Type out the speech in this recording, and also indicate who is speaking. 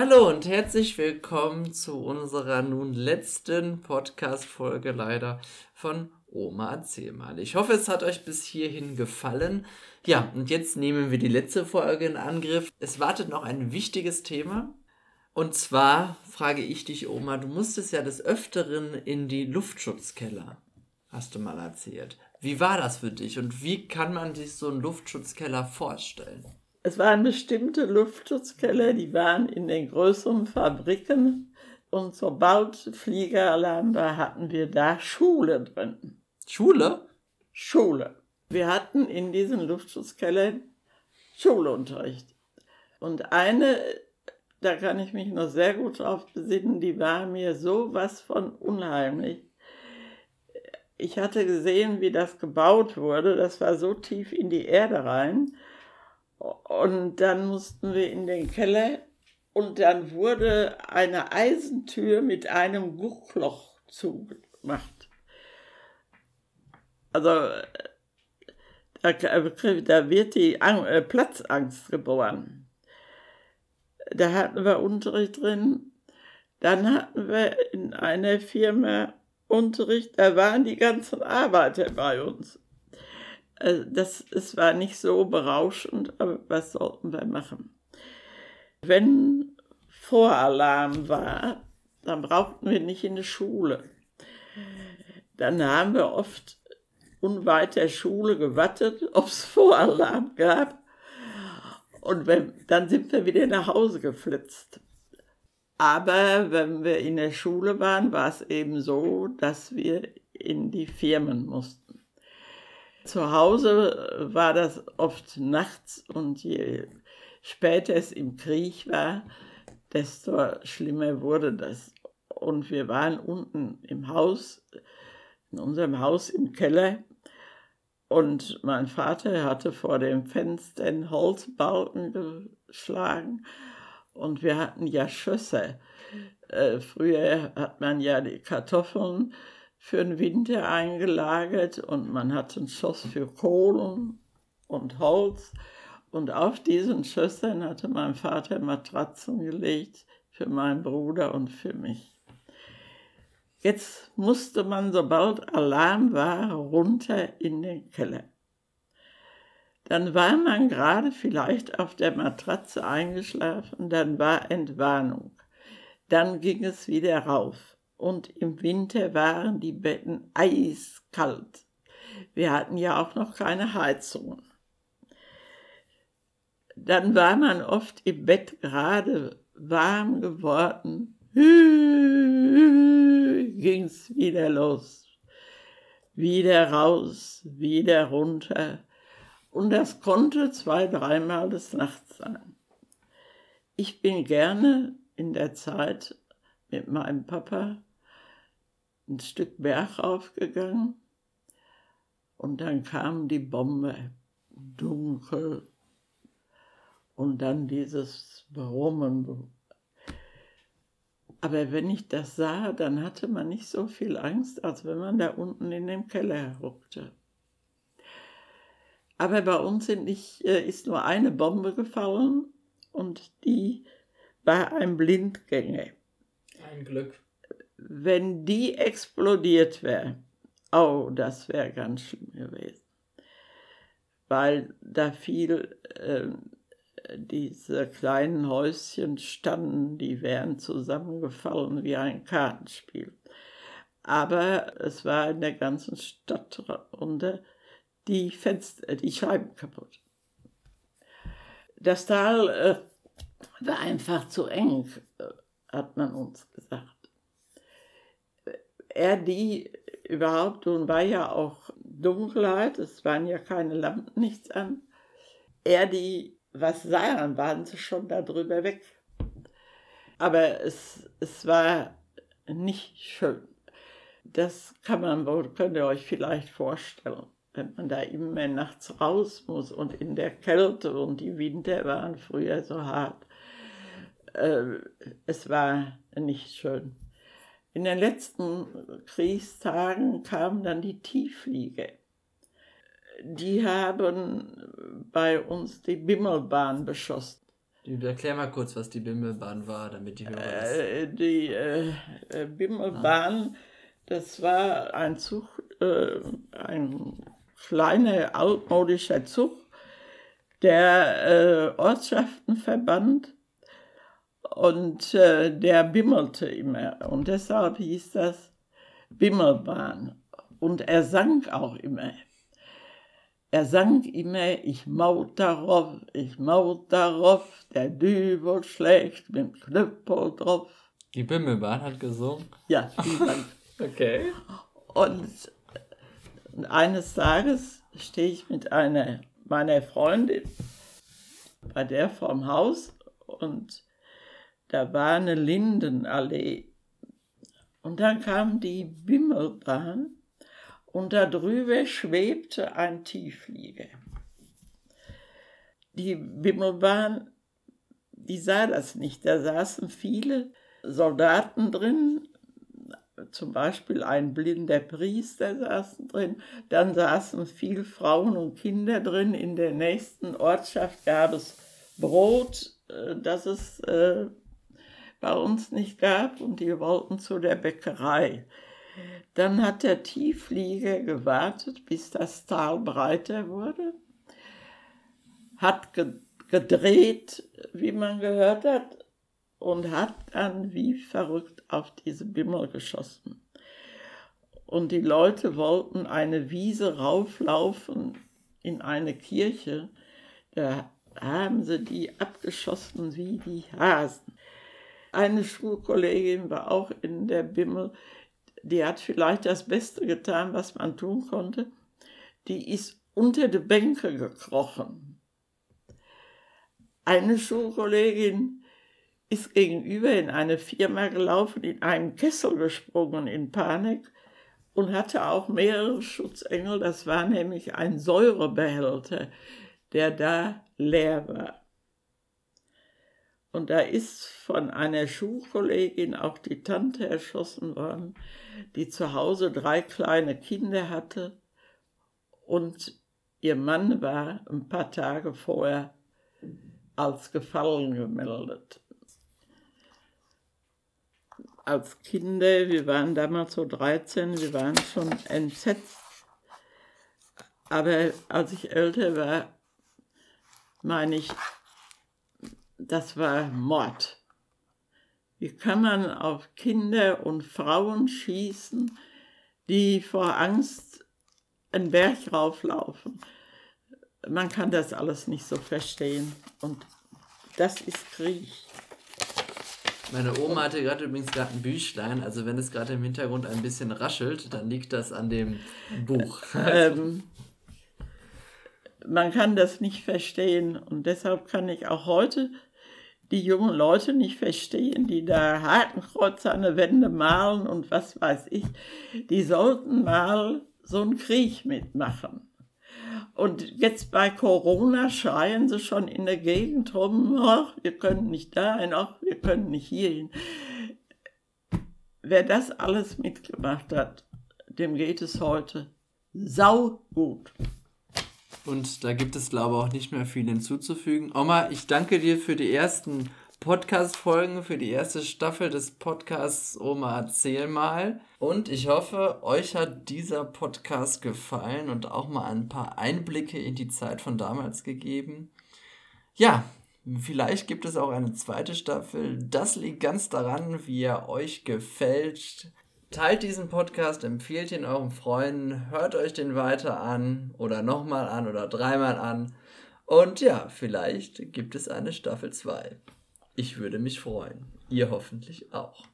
Speaker 1: Hallo und herzlich willkommen zu unserer nun letzten Podcast-Folge leider von Oma erzähl mal. Ich hoffe, es hat euch bis hierhin gefallen. Ja, und jetzt nehmen wir die letzte Folge in Angriff. Es wartet noch ein wichtiges Thema. Und zwar frage ich dich, Oma, du musstest ja des Öfteren in die Luftschutzkeller, hast du mal erzählt. Wie war das für dich und wie kann man sich so einen Luftschutzkeller vorstellen?
Speaker 2: Es waren bestimmte Luftschutzkeller, die waren in den größeren Fabriken. Und sobald Fliegeralarm war, hatten wir da Schule drin.
Speaker 1: Schule?
Speaker 2: Schule. Wir hatten in diesen Luftschutzkellern Schulunterricht. Und eine da kann ich mich noch sehr gut drauf besinnen, die war mir so was von unheimlich. Ich hatte gesehen, wie das gebaut wurde, das war so tief in die Erde rein. Und dann mussten wir in den Keller und dann wurde eine Eisentür mit einem Guckloch zugemacht. Also da, da wird die äh, Platzangst geboren da hatten wir Unterricht drin. Dann hatten wir in einer Firma Unterricht, da waren die ganzen Arbeiter bei uns. Also das, es war nicht so berauschend, aber was sollten wir machen? Wenn Voralarm war, dann brauchten wir nicht in die Schule. Dann haben wir oft unweit der Schule gewartet, ob es Voralarm gab. Und wenn, dann sind wir wieder nach Hause geflitzt. Aber wenn wir in der Schule waren, war es eben so, dass wir in die Firmen mussten. Zu Hause war das oft nachts und je später es im Krieg war, desto schlimmer wurde das. Und wir waren unten im Haus, in unserem Haus im Keller und mein Vater hatte vor dem Fenster einen Holzbalken geschlagen und wir hatten ja Schösser. Äh, früher hat man ja die Kartoffeln für den Winter eingelagert und man hatte einen Schoss für Kohlen und Holz. Und auf diesen Schössern hatte mein Vater Matratzen gelegt für meinen Bruder und für mich. Jetzt musste man, sobald Alarm war, runter in den Keller. Dann war man gerade vielleicht auf der Matratze eingeschlafen, dann war Entwarnung. Dann ging es wieder rauf. Und im Winter waren die Betten eiskalt. Wir hatten ja auch noch keine Heizungen. Dann war man oft im Bett gerade warm geworden ging's wieder los. Wieder raus, wieder runter. Und das konnte zwei, dreimal des Nachts sein. Ich bin gerne in der Zeit mit meinem Papa ein Stück Berg aufgegangen und dann kam die Bombe, dunkel und dann dieses Brummen, aber wenn ich das sah, dann hatte man nicht so viel Angst, als wenn man da unten in dem Keller ruckte. Aber bei uns nicht, äh, ist nur eine Bombe gefallen und die war ein Blindgänger.
Speaker 1: Ein Glück.
Speaker 2: Wenn die explodiert wäre, oh, das wäre ganz schlimm gewesen. Weil da fiel äh, diese kleinen Häuschen standen, die wären zusammengefallen wie ein Kartenspiel. Aber es war in der ganzen Stadt runter die Fenster, die Scheiben kaputt. Das Tal äh, war einfach zu eng, äh, hat man uns gesagt. Er, die überhaupt, nun war ja auch Dunkelheit, es waren ja keine Lampen, nichts an. Er, die was sahen, waren sie schon darüber weg. Aber es, es war nicht schön. Das kann man wohl, könnt ihr euch vielleicht vorstellen, wenn man da immer nachts raus muss und in der Kälte und die Winter waren früher so hart. Äh, es war nicht schön. In den letzten Kriegstagen kamen dann die Tiefflieger die haben bei uns die Bimmelbahn beschossen.
Speaker 1: Erklär mal kurz, was die Bimmelbahn war, damit die Hörer das...
Speaker 2: Äh, die äh, Bimmelbahn, das war ein Zug, äh, ein kleiner altmodischer Zug, der äh, Ortschaften verband und äh, der bimmelte immer und deshalb hieß das Bimmelbahn und er sang auch immer. Er sang immer, ich maut darauf, ich maut darauf, der Dübel schlägt mit Knüppel drauf.
Speaker 1: Die Bimmelbahn hat gesungen?
Speaker 2: Ja, die sang.
Speaker 1: okay.
Speaker 2: Und eines Tages stehe ich mit einer meiner Freundin bei der vorm Haus und da war eine Lindenallee. Und dann kam die Bimmelbahn und darüber schwebte ein Tiefflieger. Die Bimmelbahn, die sah das nicht. Da saßen viele Soldaten drin, zum Beispiel ein blinder Priester saßen drin, dann saßen viele Frauen und Kinder drin. In der nächsten Ortschaft gab es Brot, äh, das es äh, bei uns nicht gab, und die wollten zu der Bäckerei. Dann hat der Tiefflieger gewartet, bis das Tal breiter wurde, hat gedreht, wie man gehört hat, und hat dann wie verrückt auf diese Bimmel geschossen. Und die Leute wollten eine Wiese rauflaufen in eine Kirche. Da haben sie die abgeschossen wie die Hasen. Eine Schulkollegin war auch in der Bimmel die hat vielleicht das Beste getan, was man tun konnte. Die ist unter die Bänke gekrochen. Eine Schulkollegin ist gegenüber in eine Firma gelaufen, in einen Kessel gesprungen in Panik und hatte auch mehrere Schutzengel. Das war nämlich ein Säurebehälter, der da leer war. Und da ist von einer Schulkollegin auch die Tante erschossen worden, die zu Hause drei kleine Kinder hatte und ihr Mann war ein paar Tage vorher als gefallen gemeldet. Als Kinder, wir waren damals so 13, wir waren schon entsetzt. Aber als ich älter war, meine ich, das war Mord. Wie kann man auf Kinder und Frauen schießen, die vor Angst einen Berg rauflaufen? Man kann das alles nicht so verstehen. Und das ist Krieg.
Speaker 1: Meine Oma hatte gerade übrigens gerade ein Büchlein, also wenn es gerade im Hintergrund ein bisschen raschelt, dann liegt das an dem Buch. ähm,
Speaker 2: man kann das nicht verstehen und deshalb kann ich auch heute die jungen Leute nicht verstehen, die da Hakenkreuze an der Wände malen und was weiß ich, die sollten mal so einen Krieg mitmachen. Und jetzt bei Corona schreien sie schon in der Gegend rum, ach, wir können nicht dahin, ach, wir können nicht hierhin. Wer das alles mitgemacht hat, dem geht es heute sau gut.
Speaker 1: Und da gibt es, glaube ich, auch nicht mehr viel hinzuzufügen. Oma, ich danke dir für die ersten Podcast-Folgen, für die erste Staffel des Podcasts Oma erzähl mal. Und ich hoffe, euch hat dieser Podcast gefallen und auch mal ein paar Einblicke in die Zeit von damals gegeben. Ja, vielleicht gibt es auch eine zweite Staffel. Das liegt ganz daran, wie er euch gefällt. Teilt diesen Podcast, empfehlt ihn euren Freunden, hört euch den weiter an oder nochmal an oder dreimal an. Und ja, vielleicht gibt es eine Staffel 2. Ich würde mich freuen. Ihr hoffentlich auch.